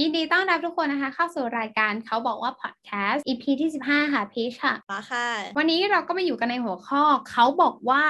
ยินดีต้อนรับทุกคนนะคะ เข้าสู่รายการเขาบอกว่าพอดแคสต์ EP ที่ 15 ค่ะพีชค่ะป้าค่ะ วันนี้เราก็มาอยู่กันในหัวข้อ เขาบอกว่า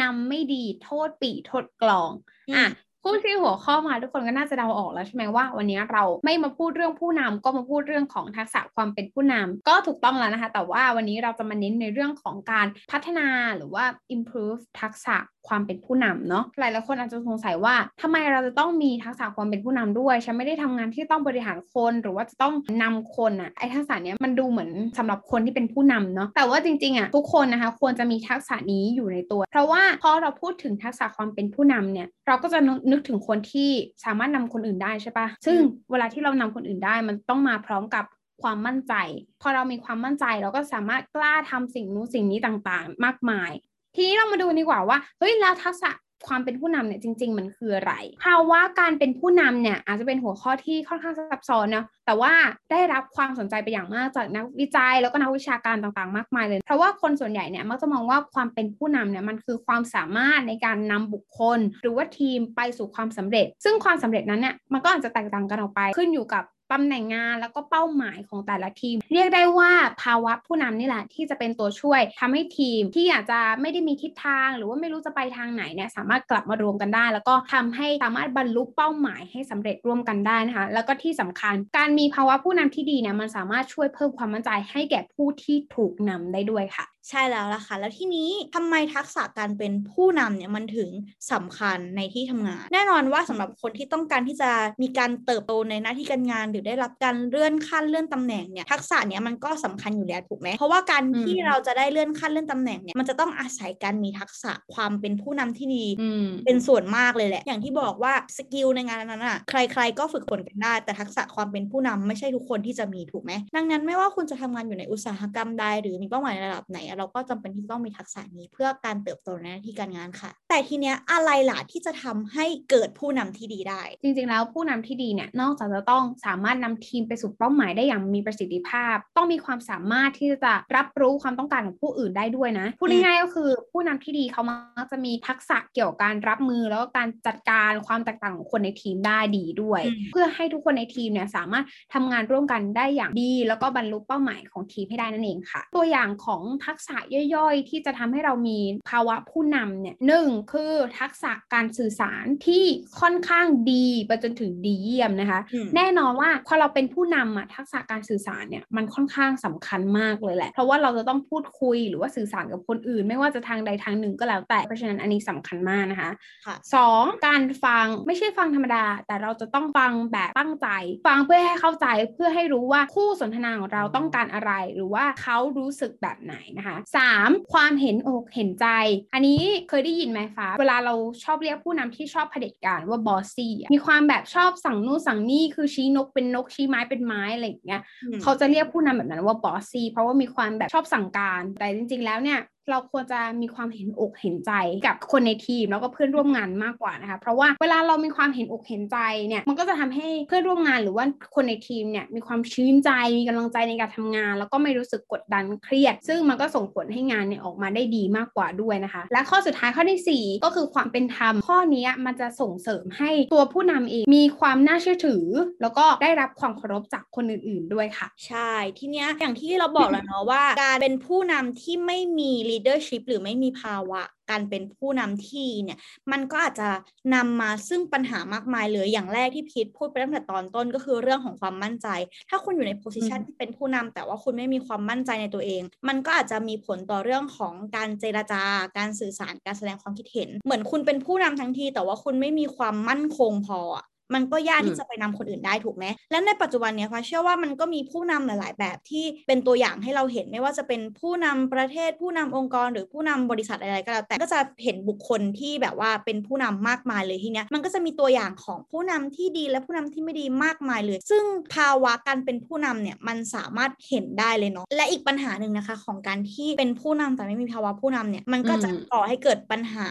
นำไม่ดีโทษปีโทษกลองอืมอะ พูดที่หัวข้อมาทุกคนก็น่าจะเดาออกแล้วใช่ไหมว่า วันนี้เราไม่มาพูดเรื่องผู้นำก็มาพูดเรื่องของทักษะความเป็นผู้นำก็ถูกต้องแล้วนะคะ แต่ว่าวันนี้เราจะมาเน้นในเรื่องของการพัฒนาหรือว่า improve ทักษะความเป็นผู้นำเนาะหลายๆคนอาจจะสงสัยว่าทำไมเราจะต้องมีทักษะความเป็นผู้นำด้วย ฉันไม่ได้ทำงานที่ต้องบริหารคนหรือว่าจะต้องนำคนอะไอทักษะเนี้ยมันดูเหมือนสำหรับคนที่เป็นผู้นำเนาะแต่ว่าจริงๆอะทุกคนนะคะควรจะมีทักษะนี้อยู่ในตัว เพราะว่าพอเราพูดถึงทักษะความเป็นผู้นำเนี่ยเราก็จะนึกนึกถึงคนที่สามารถนำคนอื่นได้ใช่ปะซึ่งเวลาที่เรานำคนอื่นได้มันต้องมาพร้อมกับความมั่นใจ พอเรามีความมั่นใจเราก็สามารถกล้าทำสิ่งนู้นสิ่งนี้ต่างๆ มากมาย ทีนี้เรามาดูดีกว่าว่าเฮ้ยแล้วทักษะ ความเป็นผู้นำเนี่ยจริง ๆ มันคืออะไรภาวะการเป็นผู้นำเนี่ยอาจจะเป็นหัวข้อที่ค่อนข้างซับซ้อนเนาะแต่ว่าได้รับความสนใจไปอย่างมากจากนักวิจัย แล้วก็นักวิชาการต่างๆ มากมายเลย เพราะว่าคนส่วนใหญ่เนี่ยมักจะมองว่าความเป็นผู้นำเนี่ยมันคือความสามารถในการนำบุคคล หรือว่าทีมไปสู่ความสำเร็จ ซึ่งความสำเร็จนั้นเนี่ยมันก็อาจจะแตกต่างกันออกไปขึ้นอยู่กับ ตำแหน่งงานแล้วก็เป้าหมายของแต่ละทีม เรียกได้ว่าภาวะผู้นำนี่แหละที่จะเป็นตัวช่วยทำให้ทีมที่อาจจะไม่ได้มีทิศทาง หรือว่าไม่รู้จะไปทางไหนเนี่ยสามารถกลับมารวมกันได้ แล้วก็ทำให้สามารถบรรลุเป้าหมายให้สำเร็จร่วมกันได้นะคะ แล้วก็ที่สำคัญการมีภาวะผู้นำที่ดีเนี่ยมันสามารถช่วยเพิ่มความมั่นใจให้แก่ผู้ที่ถูกนำได้ด้วยค่ะ ใช่แล้วล่ะค่ะ แล้วที่นี้ทำไมทักษะการเป็นผู้นำเนี่ยมันถึงสำคัญในที่ทำงาน แน่นอนว่าสำหรับคนที่ต้องการที่จะมีการเติบโตในหน้าที่การงาน หรือได้รับการเลื่อนขั้นเลื่อนตำแหน่งเนี่ยทักษะเนี้ยมันก็สำคัญอยู่แล้วถูกไหมเพราะว่าการอืมที่เราจะได้เลื่อนขั้นเลื่อนตำแหน่งเนี่ยมันจะต้องอาศัยการมีทักษะความเป็นผู้นำที่ดีอืมเป็นส่วนมากเลยแหละ อย่างที่บอกว่าสกิลในงานนั้นอะใคร ๆ ก็ฝึกฝนกันได้ แต่ทักษะความเป็นผู้นำไม่ใช่ทุกคนที่จะมีถูกไหมดังนั้นไม่ว่าคุณจะทำงานอยู่ในอุตสาหกรรมใดหรือมีเป้าหมายในระดับไหนอะเราก็จำเป็นที่จะต้องมีทักษะนี้เพื่อการเติบโตในหน้าที่การงานค่ะ แต่ทีเนี้ยอะไรล่ะที่จะทำให้เกิดผู้นำที่ดีได้ จริงๆ แล้วผู้นำที่ดีเนี่ยนอกจากจะต้องสามารถนำทีมไปสู่เป้าหมายได้อย่างมีประสิทธิภาพ ต้องมีความสามารถที่จะรับรู้ความต้องการของผู้อื่นได้ด้วยนะพูดง่ายๆก็คือผู้นำที่ดีเขามักจะมีทักษะเกี่ยวกับการรับมือแล้วก็การจัดการความแตกต่างของคนในทีมได้ดีด้วยอืมเพื่อให้ทุกคนในทีมเนี่ยสามารถทำงานร่วมกันได้อย่างดี แล้วก็บรรลุเป้าหมายของทีมให้ได้นั่นเองค่ะ ตัวอย่างของทักษะย่อยๆ ที่จะทำให้เรามีภาวะผู้นำเนี่ยหนึ่งคือทักษะการสื่อสารที่ค่อนข้างดีไปจนถึงดีเยี่ยมนะคะอืมแน่นอนว่าพอเราเป็นผู้นำอะทักษะการสื่อสารเนี่ยมันค่อนข้างสำคัญมากเลยแหละ เพราะว่าเราจะต้องพูดคุยหรือว่าสื่อสารกับคนอื่น ไม่ว่าจะทางใดทางหนึ่งก็แล้วแต่เพราะฉะนั้นอันนี้สำคัญมากนะคะค่ะสองการฟังไม่ใช่ฟังธรรมดา แต่เราจะต้องฟังแบบตั้งใจ ฟังเพื่อให้เข้าใจเพื่อให้รู้ว่าคู่สนทนาของเราต้องการอะไร หรือว่าเขารู้สึกแบบไหนนะคะสามความเห็นอกเห็นใจ อันนี้เคยได้ยินไหมฟ้า เวลาเราชอบเรียกผู้นำที่ชอบเผด็จการว่าบอสซี่มีความแบบชอบสั่งนู่นสั่งนี่คือชี้นกเป็นนกชี้ไม้เป็นไม้อะไรอย่างเงี้ยอืมเขาจะเรียกผู้นำแบบนั้นว่าบอสซี่เพราะว่ามีความแบบชอบสั่งการ แต่จริง ๆ แล้วเนี่ย เราควรจะมีความเห็นอกเห็นใจกับคนในทีมแล้วก็เพื่อนร่วมงานมากกว่านะคะ เพราะว่าเวลาเรามีความเห็นอกเห็นใจเนี่ยมันก็จะทำให้เพื่อนร่วมงานหรือว่าคนในทีมเนี่ยมีความชื่นใจมีกำลังใจในการทำงาน แล้วก็ไม่รู้สึกกดดันเครียด ซึ่งมันก็ส่งผลให้งานเนี่ยออกมาได้ดีมากกว่าด้วยนะคะ และข้อสุดท้ายข้อที่สี่ก็คือความเป็นธรรมข้อนี้มันจะส่งเสริมให้ตัวผู้นำเองมีความน่าเชื่อถือ แล้วก็ได้รับความเคารพจากคนอื่น ๆด้วยค่ะ ใช่ทีเนี้ยอย่างที่เราบอกแล้วเนาะว่าการเป็นผู้นำที่ไม่มี leadership หรือไม่มีภาวะการเป็นผู้นำที่เนี่ยมันก็อาจจะนำมาซึ่งปัญหามากมายเลยอย่างแรกที่พีทพูดไปตั้งแต่ตอนต้นก็คือเรื่องของความมั่นใจ ถ้าคุณอยู่ในโพสิชันอืมที่เป็นผู้นำแต่ว่าคุณไม่มีความมั่นใจในตัวเอง มันก็อาจจะมีผลต่อเรื่องของการเจรจา การสื่อสารการแสดงความคิดเห็น เหมือนคุณเป็นผู้นำทั้งทีแต่ว่าคุณไม่มีความมั่นคงพออะ มันก็ยากอืมที่จะไปนำคนอื่นได้ถูกไหมและในปัจจุบันเนี่ยฟ้าเชื่อว่ามันก็มีผู้นำหลาย ๆ แบบที่เป็นตัวอย่างให้เราเห็นไม่ว่าจะเป็นผู้นำประเทศผู้นำองค์กร หรือผู้นำบริษัทอะไรก็แล้วแต่ก็จะเห็นบุคคลที่แบบว่าเป็นผู้นำมากมายเลยทีเนี้ยมันก็จะมีตัวอย่างของผู้นำที่ดีและผู้นำที่ไม่ดีมากมายเลย ซึ่งภาวะการเป็นผู้นำเนี่ยมันสามารถเห็นได้เลยเนาะและอีกปัญหาหนึ่งนะคะ ของการที่เป็นผู้นำแต่ไม่มีภาวะผู้นำเนี่ยมันก็จะอืมก่อให้เกิดปัญหา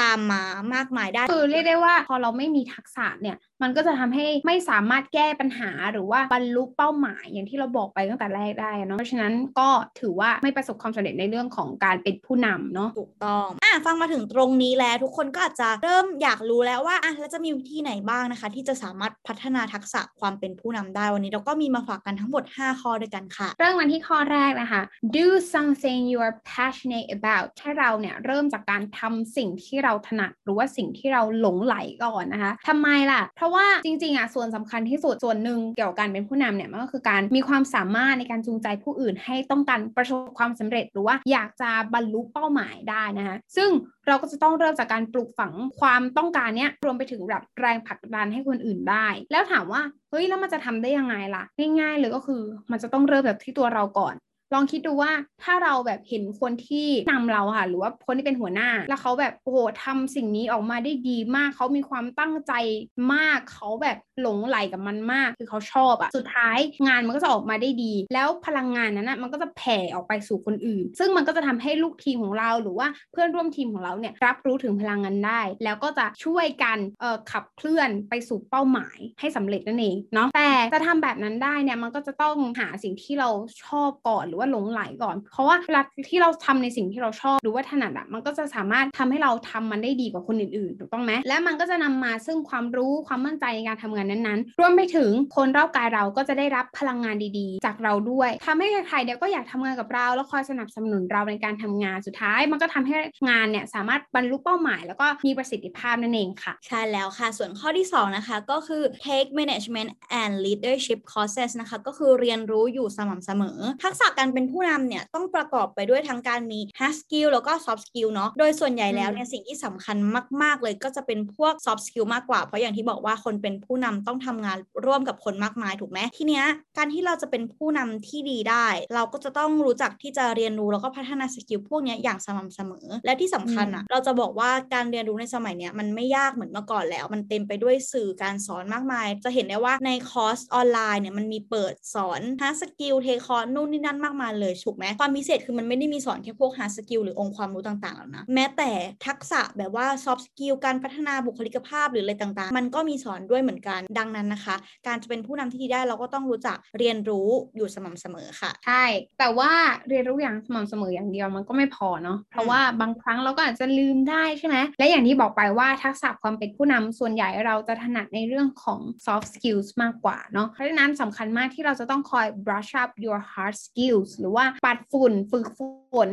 ตามมามากมายได้คือเรียกได้ว่าพอเราไม่มีทักษะเนี่ยมันก็จะทำให้ไม่สามารถแก้ปัญหาหรือว่าบรรลุเป้าหมายอย่างที่เราบอกไปตั้งแต่แรกได้เนาะเพราะฉะนั้นก็ถือว่าไม่ประสบความสำเร็จในเรื่องของการเป็นผู้นำเนาะถูกต้องอะฟังมาถึงตรงนี้แล้วทุกคนก็อาจจะเริ่มอยากรู้แล้วว่าอะแล้วจะมีวิธีไหนบ้างนะคะ ที่จะสามารถพัฒนาทักษะความเป็นผู้นำได้วันนี้เราก็มีมาฝากกันทั้งหมด 5 ข้อด้วยกันค่ะ เริ่มกันที่ข้อแรกนะคะ do something you are passionate about ให้เราเนี่ยเริ่มจากการทำสิ่งที่เราถนัดหรือว่าสิ่งที่เราหลงไหลก่อนนะคะทำไมล่ะเพราะราะว่าจริงๆอะส่วนสำคัญที่สุดส่วนหนึ่งเกี่ยวกับการเป็นผู้นำเนี่ยมันก็คือการมีความสามารถในการจูงใจผู้อื่นให้ต้องการประสบความสำเร็จ หรือว่าอยากจะบรรลุเป้าหมายได้นะคะซึ่งเราก็จะต้องเริ่มจากการปลูกฝังความต้องการเนี้ยรวมไปถึงแบบแรงผลักดันให้คนอื่นได้ แล้วถามว่าเฮ้ยแล้วมันจะทำได้ยังไงล่ะ ง่ายๆเลยก็คือมันจะต้องเริ่มแบบที่ตัวเราก่อน ลองคิดดูว่าถ้าเราแบบเห็นคนที่นำเราค่ะ หรือว่าคนที่เป็นหัวหน้า แล้วเขาแบบโอ้โหทำสิ่งนี้ออกมาได้ดีมากเขามีความตั้งใจมากเขาแบบหลงไหลกับมันมาก คือเขาชอบอะสุดท้ายงานมันก็จะออกมาได้ดี แล้วพลังงานนั้นนะมันก็จะแผ่ออกไปสู่คนอื่น ซึ่งมันก็จะทำให้ลูกทีมของเราหรือว่าเพื่อนร่วมทีมของเราเนี่ยรับรู้ถึงพลังงานได้ แล้วก็จะช่วยกันเอ่อขับเคลื่อนไปสู่เป้าหมายให้สำเร็จนั่นเองเนาะแต่จะทำแบบนั้นได้เนี่ยมันก็จะต้องหาสิ่งที่เราชอบก่อนหรือว่าหลงไหลก่อน เพราะว่าเวลาที่เราทำในสิ่งที่เราชอบหรือว่าถนัดอะมันก็จะสามารถทำให้เราทำมันได้ดีกว่าคนอื่นๆถูกต้องไหมและมันก็จะนำมาซึ่งความรู้ความมั่นใจในการทำงานนั้นๆ รวมไปถึงคนรอบกายเราก็จะได้รับพลังงานดีๆ จากเราด้วยทำให้ใครๆเนี่ยก็อยากทำงานกับเราแล้วคอยสนับสนุนเราในการทำงานสุดท้าย มันก็ทำให้งานเนี่ยสามารถบรรลุเป้าหมาย แล้วก็มีประสิทธิภาพนั่นเองค่ะใช่แล้วค่ะ ส่วนข้อที่ 2 นะคะ ก็คือ take management and leadership courses นะคะ ก็คือเรียนรู้อยู่สม่ำเสมอ ทักษะการเป็นผู้นำเนี่ยต้องประกอบไปด้วยทั้งการมี hard skill แล้วก็ soft skill เนาะโดยส่วนใหญ่แล้วเนี่ยสิ่งที่สำคัญมาก ๆ เลยก็จะเป็นพวก soft skill มากกว่า เพราะอย่างที่บอกว่าคนเป็นผู้นำต้องทำงานร่วมกับคนมากมายถูกไหมทีเนี้ยการที่เราจะเป็นผู้นำที่ดีได้ เราก็จะต้องรู้จักที่จะเรียนรู้แล้วก็พัฒนา skill พวกเนี้ยอย่างสม่ำเสมอ และที่สำคัญอะเราจะบอกว่าการเรียนรู้ในสมัยเนี้ยมันไม่ยากเหมือนเมื่อก่อนแล้ว มันเต็มไปด้วยสื่อการสอนมากมาย จะเห็นได้ว่าในคอร์สออนไลน์เนี่ยมันมีเปิดสอน hard skill เทคอร์นู่นนี่นั่นมากมายเลยถูกไหมความพิเศษคือมันไม่ได้มีสอนแค่พวก hard skill หรือองค์ความรู้ต่างๆแล้วนะแม้แต่ทักษะแบบว่า soft skill การพัฒนาบุคลิกภาพหรืออะไรต่างๆ มันก็มีสอนด้วยเหมือนกันดังนั้นนะคะ การจะเป็นผู้นำที่ดีได้เราก็ต้องรู้จักเรียนรู้อยู่สม่ำเสมอค่ะ ใช่ แต่ว่าเรียนรู้อย่างสม่ำเสมออย่างเดียวมันก็ไม่พอเนาะเพราะว่าบางครั้งเราก็อาจจะลืมได้ใช่ไหมและอย่างที่บอกไปว่าทักษะความเป็นผู้นำส่วนใหญ่เราจะถนัดในเรื่องของ soft skills มากกว่าเนาะเพราะฉะนั้นสำคัญมากที่เราจะต้องคอย brush up your hard skills หรือว่าปัดฝุ่นฝึกฝน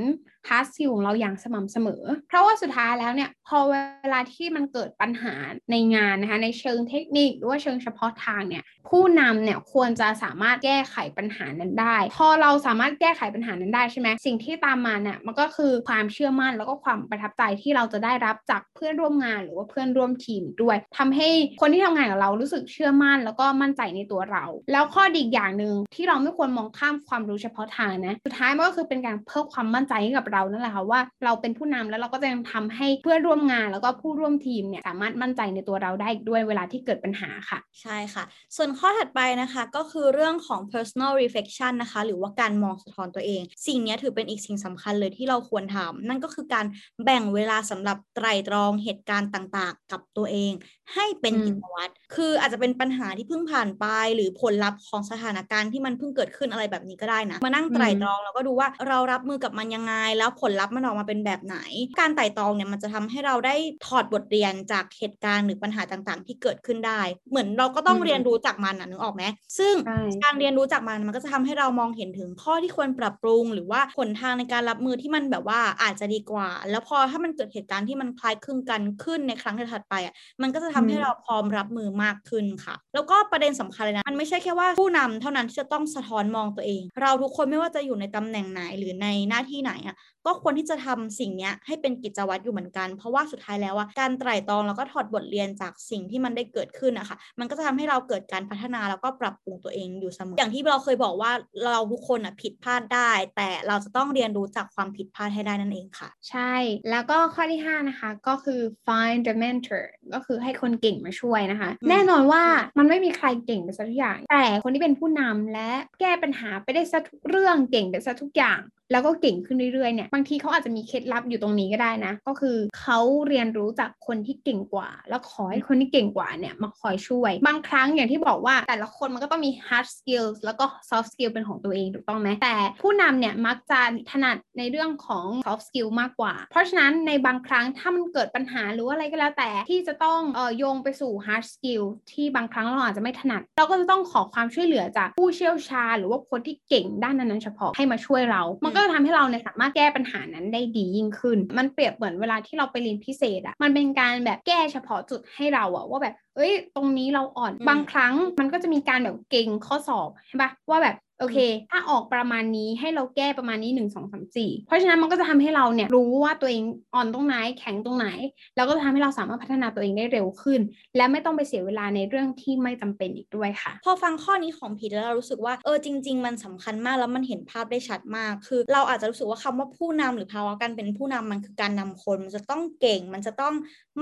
hard skill ของเราอย่างสม่ำเสมอ เพราะว่าสุดท้ายแล้วเนี่ยพอเวลาที่มันเกิดปัญหาในงานนะคะในเชิงเทคนิคหรือว่าเชิงเฉพาะทางเนี่ยผู้นำเนี่ยควรจะสามารถแก้ไขปัญหานั้นได้ พอเราสามารถแก้ไขปัญหานั้นได้ใช่ไหมสิ่งที่ตามมาเนี่ยมันก็คือความเชื่อมั่นแล้วก็ความประทับใจที่เราจะได้รับจากเพื่อนร่วมงานหรือว่าเพื่อนร่วมทีมด้วยทำให้คนที่ทำงานกับเรารู้สึกเชื่อมั่น แล้วก็มั่นใจในตัวเรา แล้วข้อดีอีกอย่างหนึ่งที่เราไม่ควรมองข้ามความรู้เฉพาะทางนะสุดท้ายมันก็คือเป็นการเพิ่มความมั่นใจให้กับเรานั่นแหละค่ะว่าเราเป็นผู้นำแล้วเราก็จะยังทำให้เพื่อนร่วมงานแล้วก็ผู้ร่วมทีมเนี่ยสามารถมั่นใจในตัวเราได้อีกด้วยเวลาที่เกิดปัญหาค่ะ ใช่ค่ะ ส่วนข้อถัดไปนะคะก็คือเรื่องของ personal reflection นะคะ หรือว่าการมองสะท้อนตัวเอง สิ่งนี้ถือเป็นอีกสิ่งสำคัญเลยที่เราควรทำนั่นก็คือการแบ่งเวลาสำหรับไตรตรองเหตุการณ์ต่างๆ กับตัวเอง ให้เป็นอืมกิจวัตรคืออาจจะเป็นปัญหาที่เพิ่งผ่านไป หรือผลลัพธ์ของสถานการณ์ที่มันเพิ่งเกิดขึ้นอะไรแบบนี้ก็ได้นะมานั่งไตรตรองแล้วก็ดูว่าเรารับมือกับมันยังไงแล้วผลลัพธ์มันออกมาเป็นแบบไหน การไตรตรองเนี่ยมันจะทำให้เราได้ถอดบทเรียนจากเหตุการณ์หรือปัญหาต่างๆ ที่เกิดขึ้นได้ เหมือนเราก็ต้องอืมเรียนรู้จากมันนะนึกออกไหมซึ่งใช่การเรียนรู้จากมันมันก็จะทำให้เรามองเห็นถึงข้อที่ควรปรับปรุง หรือว่าหนทางในการรับมือที่มันแบบว่าอาจจะดีกว่า แล้วพอถ้ามันเกิดเหตุการณ์ที่มันคล้ายคลึงกันขึ้นในครั้งถัดๆไปอะมันก็จะทำให้เราพร้อมรับมือมากขึ้นค่ะ แล้วก็ประเด็นสำคัญเลยนะมันไม่ใช่แค่ว่าผู้นำเท่านั้นที่จะต้องสะท้อนมองตัวเอง เราทุกคนไม่ว่าจะอยู่ในตำแหน่งไหนหรือในหน้าที่ไหนอะ ก็ควรที่จะทำสิ่งเนี้ยให้เป็นกิจวัตรอยู่เหมือนกัน เพราะว่าสุดท้ายแล้วอะการไตร่ตรองแล้วก็ถอดบทเรียนจากสิ่งที่มันได้เกิดขึ้นอะค่ะมันก็จะทำให้เราเกิดการพัฒนาแล้วก็ปรับปรุงตัวเองอยู่เสมออย่างที่เราเคยบอกว่าเราทุกคนอะผิดพลาดได้ แต่เราจะต้องเรียนรู้จากความผิดพลาดให้ได้นั่นเองค่ะ ใช่ แล้วก็ข้อที่ 5 นะคะ ก็คือ find the mentor ก็คือให้คนเก่งมาช่วยนะคะอืมแน่นอนว่ามันไม่มีใครเก่งไปซะทุกอย่าง แต่คนที่เป็นผู้นำและแก้ปัญหาไปได้ซะทุกเรื่องเก่งไปซะทุกอย่าง แล้วก็เก่งขึ้นเรื่อยๆเนี่ยบางทีเขาอาจจะมีเคล็ดลับอยู่ตรงนี้ก็ได้นะ ก็คือเขาเรียนรู้จากคนที่เก่งกว่า แล้วขอให้คนที่เก่งกว่าเนี่ยมาคอยช่วย บางครั้งอย่างที่บอกว่าแต่ละคนมันก็ต้องมี hard skills แล้วก็ soft skill เป็นของตัวเองถูกต้องไหมแต่ผู้นำเนี่ยมักจะถนัดในเรื่องของ soft skill มากกว่า เพราะฉะนั้นในบางครั้งถ้ามันเกิดปัญหาหรือว่าอะไรก็แล้วแต่ที่จะต้องเอ่อโยงไปสู่ hard skill ที่บางครั้งเราอาจจะไม่ถนัด เราก็จะต้องขอความช่วยเหลือจากผู้เชี่ยวชาญ หรือว่าคนที่เก่งด้านนั้นๆเฉพาะให้มาช่วยเรา มันก็จะทำให้เราเนี่ยสามารถแก้ปัญหานั้นได้ดียิ่งขึ้น มันเปรียบเหมือนเวลาที่เราไปเรียนพิเศษอะมันเป็นการแบบแก้เฉพาะจุดให้เราอะว่าแบบเอ้ย ตรงนี้เราอ่อนอืมบางครั้งมันก็จะมีการแบบเก่งข้อสอบใช่ปะว่าแบบ โอเค ถ้าออกประมาณนี้ให้เราแก้ประมาณนี้1 2 3 4เพราะฉะนั้นมันก็จะทำให้เราเนี่ยรู้ว่าตัวเองอ่อนตรงไหนแข็งตรงไหน แล้วก็จะทำให้เราสามารถพัฒนาตัวเองได้เร็วขึ้น และไม่ต้องไปเสียเวลาในเรื่องที่ไม่จำเป็นอีกด้วยค่ะ พอฟังข้อนี้ของพีทแล้วเรารู้สึกว่าเออจริง ๆ มันสำคัญมากแล้วมันเห็นภาพได้ชัดมาก คือ เราอาจจะรู้สึกว่าคำว่าผู้นำหรือภาวะการเป็นผู้นำมันคือการนำคน มันจะต้องเก่ง มันจะต้อง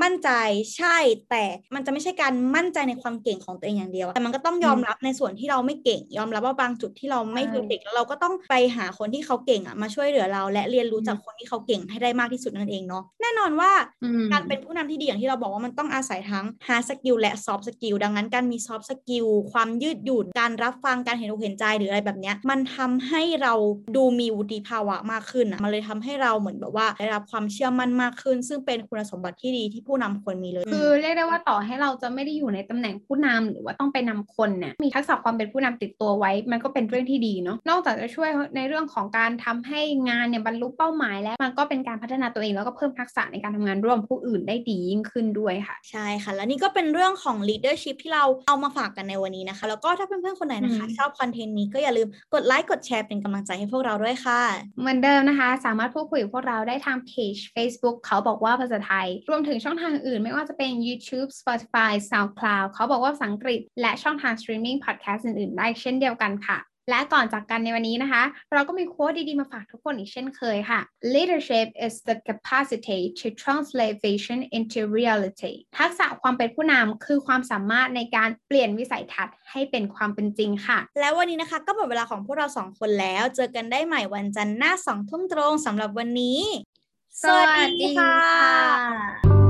มั่นใจใช่ แต่มันจะไม่ใช่การมั่นใจในความเก่งของตัวเองอย่างเดียว แต่มันก็ต้องยอมรับในส่วนที่เราไม่เก่ง ยอมรับว่าบางจุดที่เราไม่ใช่เพอร์เฟกแล้วเราก็ต้องไปหาคนที่เขาเก่งอะมาช่วยเหลือเรา และเรียนรู้อืมจากคนที่เขาเก่งให้ได้มากที่สุดนั่นเองเนาะแน่นอนว่าอืมการเป็นผู้นำที่ดีอย่างที่เราบอกว่ามันต้องอาศัยทั้ง hard skill และ soft skill ดังนั้นการมี soft skill ความยืดหยุ่นการรับฟังการเห็นอกเห็นใจหรืออะไรแบบเนี้ยมันทำให้เราดูมีวุฒิภาวะมากขึ้นอะมันเลยทำให้เราเหมือนแบบว่าได้รับความเชื่อมั่นมากขึ้น ซึ่งเป็นคุณสมบัติที่ดีที่ผู้นำควรมีเลย คือเรียกได้ว่าต่อให้เราจะไม่ได้อยู่ในตำแหน่งผู้นำหรือว่าต้องไปนำคนเนี่ยมีทักษะความเป็นผู้นำติดตัวไว้ มันก็เป็นเรื่องที่ดีเนาะนอกจากจะช่วยในเรื่องของการทำให้งานเนี่ยบรรลุเป้าหมาย แล้วมันก็เป็นการพัฒนาตัวเองแล้วก็เพิ่มทักษะในการทำงานร่วมผู้อื่นได้ดียิ่งขึ้นด้วยค่ะ ใช่ค่ะ และนี่ก็เป็นเรื่องของ leadership ที่เราเอามาฝากกันในวันนี้นะคะ แล้วก็ถ้าเพื่อนๆคนไหนนะคะอืมชอบคอนเทนต์นี้ก็อย่าลืมกดไลค์กดแชร์เป็นกำลังใจให้พวกเราด้วยค่ะ เหมือนเดิมนะคะ สามารถพูดคุยกับพวกเราได้ทางเพจ Facebook เขาบอกว่าภาษาไทย รวมถึงช่องทางอื่น ไม่ว่าจะเป็น YouTube Spotify SoundCloud เขาบอกว่าภาษาอังกฤษและช่องทาง streaming podcast อื่นๆ ได้เช่นเดียวกันค่ะและก่อนจากกันในวันนี้นะคะ เราก็มีโค้ดดีๆ มาฝากทุกคนอีกเช่นเคยค่ะ Leadership is the capacity to translate vision into reality ทักษะความเป็นผู้นำคือความสามารถในการเปลี่ยนวิสัยทัศน์ให้เป็นความเป็นจริงค่ะ แล้ววันนี้นะคะก็หมดเวลาของพวกเราสองคนแล้ว เจอกันได้ใหม่วันจันทร์หน้าสองทุ่มตรงสำหรับวันนี้ สวัสดีค่ะ